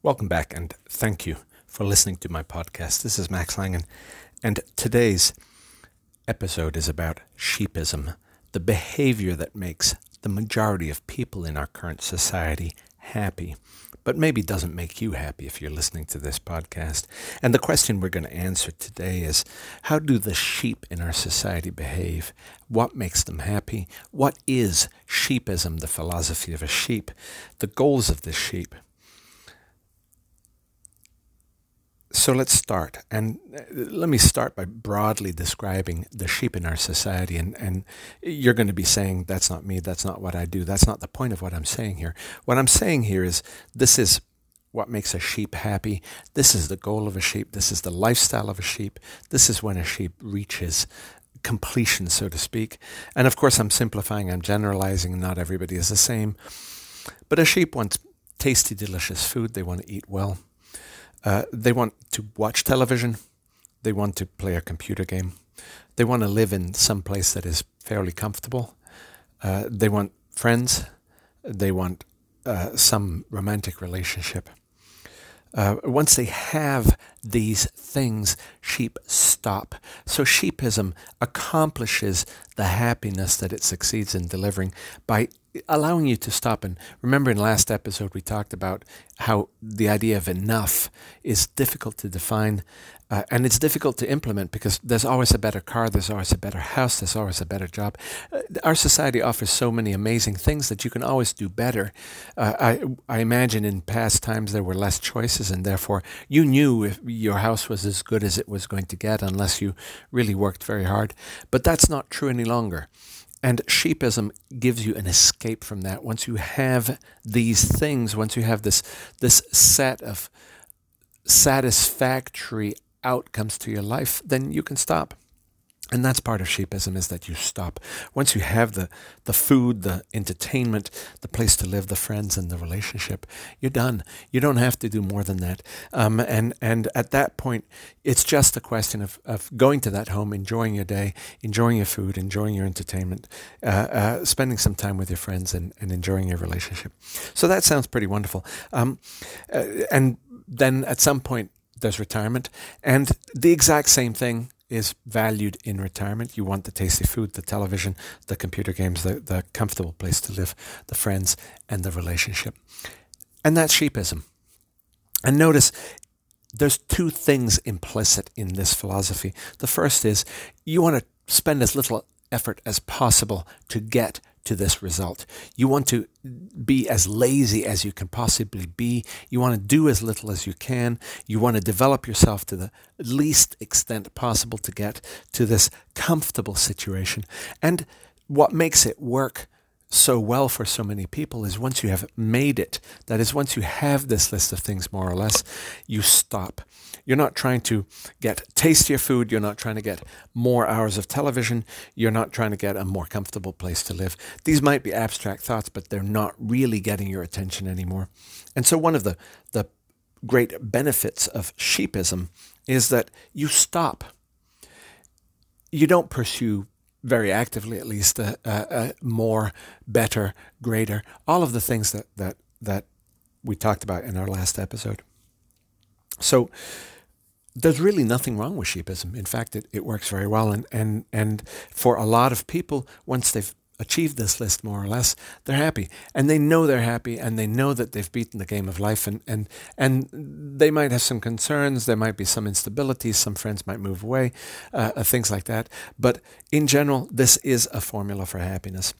Welcome back and thank you for listening to my podcast. This is Max Langen, and today's episode is about sheepism, the behavior that makes the majority of people in our current society happy, but maybe doesn't make you happy if you're listening to this podcast. And the question we're going to answer today is how do the sheep in our society behave? What makes them happy? What is sheepism, the philosophy of a sheep, the goals of the sheep? So let's start. And uh, let me start by broadly describing the sheep in our society. And, and you're going to be saying, that's not me, that's not what I do. That's not the point of what I'm saying here. What I'm saying here is this is what makes a sheep happy. This is the goal of a sheep. This is the lifestyle of a sheep. This is when a sheep reaches completion, so to speak. And of course, I'm simplifying, I'm generalizing. Not everybody is the same. But a sheep wants tasty, delicious food. They want to eat well. Uh, they want to watch television. They want to play a computer game. They want to live in some place that is fairly comfortable. Uh, they want friends. They want uh, some romantic relationship. Uh, once they have these things, sheep stop. So sheepism accomplishes the happiness that it succeeds in delivering by allowing you to stop. And remember, in last episode, we talked about how the idea of enough is difficult to define uh, and it's difficult to implement because there's always a better car, there's always a better house, there's always a better job. Uh, our society offers so many amazing things that you can always do better. Uh, I, I imagine in past times there were less choices, and therefore you knew if your house was as good as it was going to get unless you really worked very hard. But that's not true any longer. And sheepism gives you an escape from that. Once you have these things, once you have this, this set of satisfactory outcomes to your life, then you can stop. And that's part of sheepism is that you stop. Once you have the, the food, the entertainment, the place to live, the friends, and the relationship, you're done. You don't have to do more than that. Um, and, and at that point, it's just a question of, of going to that home, enjoying your day, enjoying your food, enjoying your entertainment, uh, uh, spending some time with your friends, and, and enjoying your relationship. So that sounds pretty wonderful. Um, uh, and then at some point, there's retirement. And the exact same thing is valued in retirement. You want the tasty food, the television, the computer games, the, the comfortable place to live, the friends, and the relationship. And that's sheepism. And notice there's two things implicit in this philosophy. The first is you want to spend as little effort as possible to get to this result. You want to be as lazy as you can possibly be. You want to do as little as you can. You want to develop yourself to the least extent possible to get to this comfortable situation. And what makes it work so well for so many people is once you have made it, that is, once you have this list of things more or less, you stop. You're not trying to get tastier food. You're not trying to get more hours of television. You're not trying to get a more comfortable place to live. These might be abstract thoughts, but they're not really getting your attention anymore. And so, one of the, the great benefits of sheepism is that you stop. You don't pursue very actively, at least, a, a, a more, better, greater, all of the things that, that, that we talked about in our last episode. So, there's really nothing wrong with sheepism. In fact, it, it works very well. And, and, and for a lot of people, once they've achieved this list more or less, they're happy. And they know they're happy and they know that they've beaten the game of life. And, and, and they might have some concerns. There might be some instabilities. Some friends might move away, uh, uh things like that. But in general, this is a formula for happiness.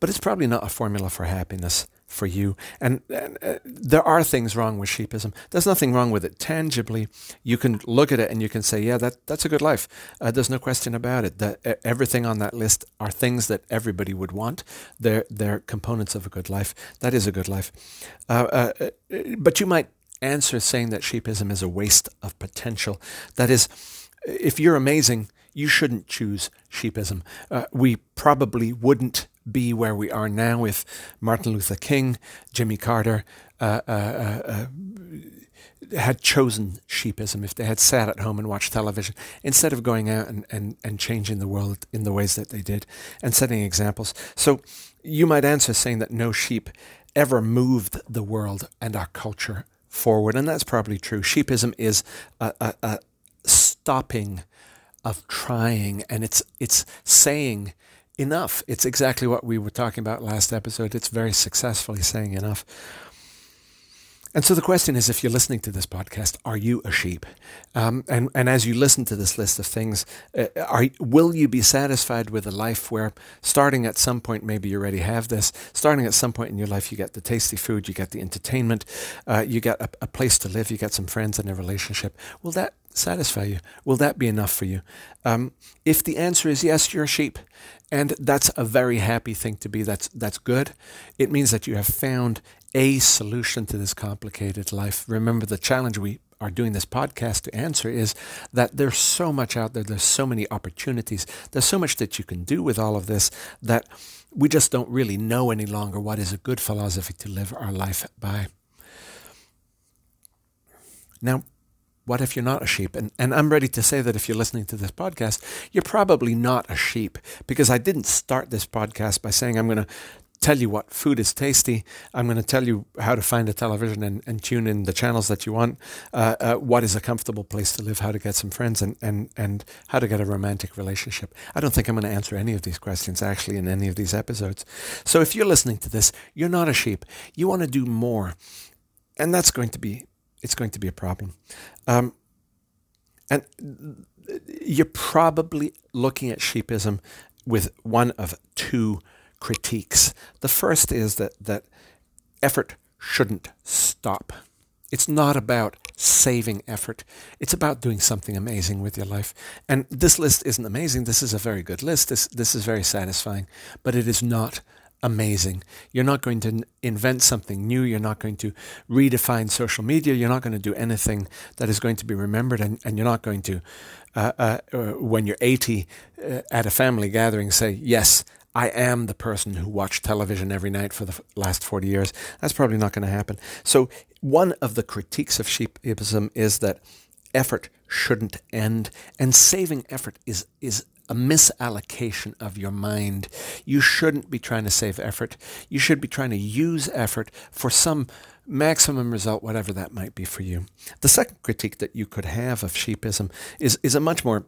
But it's probably not a formula for happiness for you. And, and uh, there are things wrong with sheepism. There's nothing wrong with it. Tangibly, you can look at it and you can say, yeah, that, that's a good life. Uh, there's no question about it. The, everything on that list are things that everybody would want. They're, they're components of a good life. That is a good life. Uh, uh, uh but you might answer saying that sheepism is a waste of potential. That is, if you're amazing, you shouldn't choose sheepism. Uh, we probably wouldn't be where we are now if Martin Luther King, Jimmy Carter uh, uh, uh, uh, had chosen sheepism, if they had sat at home and watched television, instead of going out and, and, and changing the world in the ways that they did and setting examples. So you might answer saying that no sheep ever moved the world and our culture forward, and that's probably true. Sheepism is a, a, a stopping of trying, and it's it's saying enough. It's exactly what we were talking about last episode. It's very successfully saying enough. And so the question is, if you're listening to this podcast, are you a sheep? Um, and and as you listen to this list of things, uh, are will you be satisfied with a life where, starting at some point, maybe you already have this. Starting at some point in your life, you get the tasty food, you get the entertainment, uh, you get a, a place to live, you get some friends and a relationship. Will that satisfy you? Will that be enough for you? Um, if the answer is yes, you're a sheep, and that's a very happy thing to be. That's that's good. It means that you have found a solution to this complicated life. Remember, the challenge we are doing this podcast to answer is that there's so much out there, there's so many opportunities, there's so much that you can do with all of this that we just don't really know any longer what is a good philosophy to live our life by. Now, what if you're not a sheep? And, and I'm ready to say that if you're listening to this podcast, you're probably not a sheep because I didn't start this podcast by saying I'm going to tell you what food is tasty. I'm going to tell you how to find a television and, and tune in the channels that you want, uh, uh, what is a comfortable place to live, how to get some friends, and, and, and how to get a romantic relationship. I don't think I'm going to answer any of these questions actually in any of these episodes. So if you're listening to this, you're not a sheep. You want to do more. And that's going to be, it's going to be a problem. Um, and you're probably looking at sheepism with one of two critiques. The first is that, that effort shouldn't stop. It's not about saving effort. It's about doing something amazing with your life. And this list isn't amazing. This is a very good list. This, this is very satisfying, but it is not amazing. You're not going to invent something new. You're not going to redefine social media. You're not going to do anything that is going to be remembered. And, and you're not going to, uh, uh, uh when you're 80 uh, at a family gathering, say, Yes, I am the person who watched television every night for the last 40 years. That's probably not going to happen. So, one of the critiques of sheepism is that effort shouldn't end, and saving effort is, is a misallocation of your mind. You shouldn't be trying to save effort. You should be trying to use effort for some maximum result, whatever that might be for you. The second critique that you could have of sheepism is, is a much more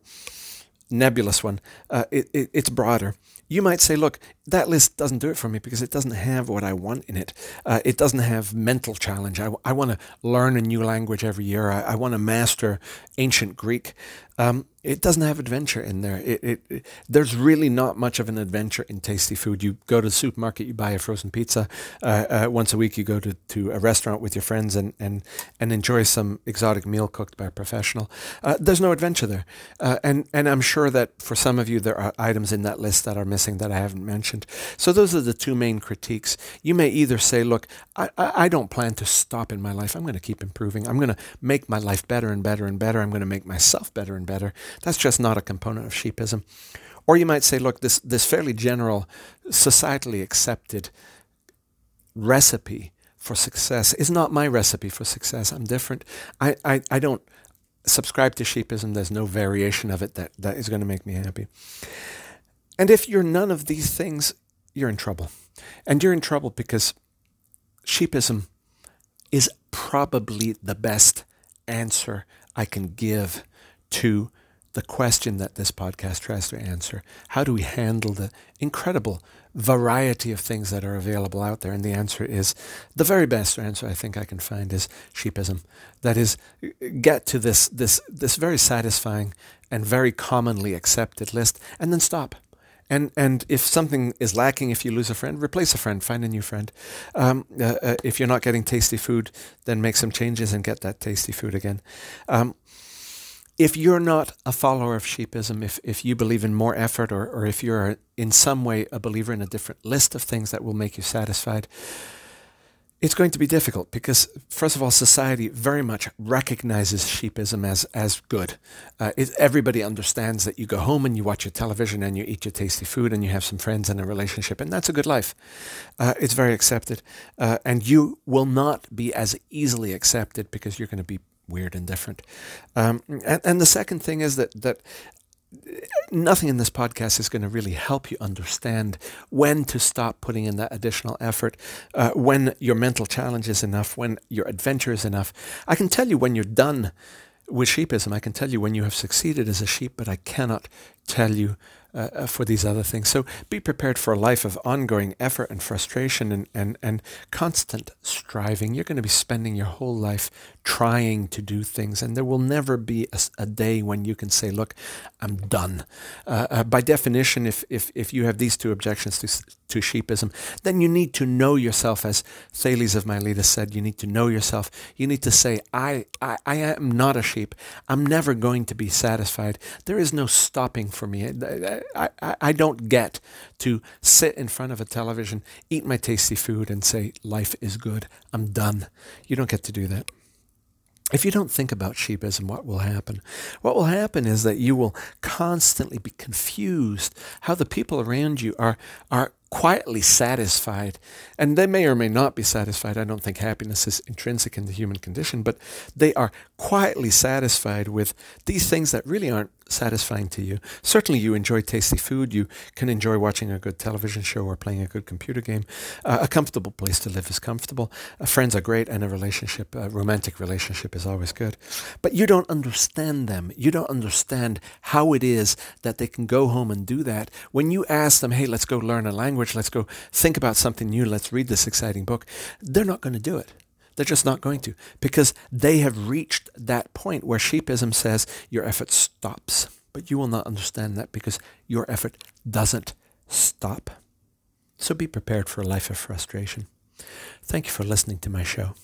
nebulous one. Uh, it, it, it's broader you might say, look, that list doesn't do it for me because it doesn't have what I want in it. Uh, it doesn't have mental challenge. I, I want to learn a new language every year. I, I want to master ancient Greek. Um, it doesn't have adventure in there. It, it, it, there's really not much of an adventure in tasty food. You go to the supermarket, you buy a frozen pizza. Uh, uh, once a week, you go to, to a restaurant with your friends and, and, and enjoy some exotic meal cooked by a professional. Uh, there's no adventure there. Uh, and, and I'm sure that for some of you, there are items in that list that are missing that I haven't mentioned. So those are the two main critiques. You may either say, look, I, I, I don't plan to stop in my life. I'm going to keep improving. I'm going to make my life better and better and better. I'm going to make myself better and better. That's just not a component of sheepism. Or you might say, look, this, this fairly general, societally accepted recipe for success is not my recipe for success. I'm different. I, I, I don't subscribe to sheepism. There's no variation of it that, that is going to make me happy. And if you're none of these things, you're in trouble. And you're in trouble because sheepism is probably the best answer I can give to the question that this podcast tries to answer. How do we handle the incredible variety of things that are available out there? And the answer is the very best answer I think I can find is sheepism. That is, get to this, this, this very satisfying and very commonly accepted list and then stop. And and if something is lacking, if you lose a friend, replace a friend, find a new friend. Um, uh, uh, if you're not getting tasty food, then make some changes and get that tasty food again. Um, if you're not a follower of sheepism, if, if you believe in more effort or, or if you're in some way a believer in a different list of things that will make you satisfied, it's going to be difficult because, first of all, society very much recognizes sheepism as, as good. Uh, it, everybody understands that you go home and you watch your television and you eat your tasty food and you have some friends and a relationship, and that's a good life. Uh, it's very accepted. Uh, and you will not be as easily accepted because you're going to be weird and different. Um, and, and the second thing is that that nothing in this podcast is going to really help you understand when to stop putting in that additional effort, uh, when your mental challenge is enough, when your adventure is enough. I can tell you when you're done with sheepism. I can tell you when you have succeeded as a sheep, but I cannot tell you uh, uh, for these other things. So be prepared for a life of ongoing effort and frustration and, and, and constant striving. You're going to be spending your whole life trying to do things, and there will never be a, a day when you can say, look, I'm done. Uh, uh, by definition, if, if, if you have these two objections to, to sheepism, then you need to know yourself, as Thales of Miletus said, you need to know yourself. You need to say, I, I, I am not a sheep. I'm never going to be satisfied. There is no stopping for me. I, I, I don't get to sit in front of a television, eat my tasty food, and say, life is good. I'm done. You don't get to do that. If you don't think about sheepism, what will happen? What will happen is that you will constantly be confused how the people around you are, are quietly satisfied. And they may or may not be satisfied. I don't think happiness is intrinsic in the human condition, but they are quietly satisfied with these things that really aren't satisfying to you. Certainly, you enjoy tasty food. You can enjoy watching a good television show or playing a good computer game. Uh, a comfortable place to live is comfortable. Uh, friends are great, and a relationship, a romantic relationship, is always good. But you don't understand them. You don't understand how it is that they can go home and do that. When you ask them, "Hey, let's go learn a language. Let's go think about something new. Let's read this exciting book," they're not going to do it. They're just not going to because they have reached that point where sheepism says your effort stops. But you will not understand that because your effort doesn't stop. So be prepared for a life of frustration. Thank you for listening to my show.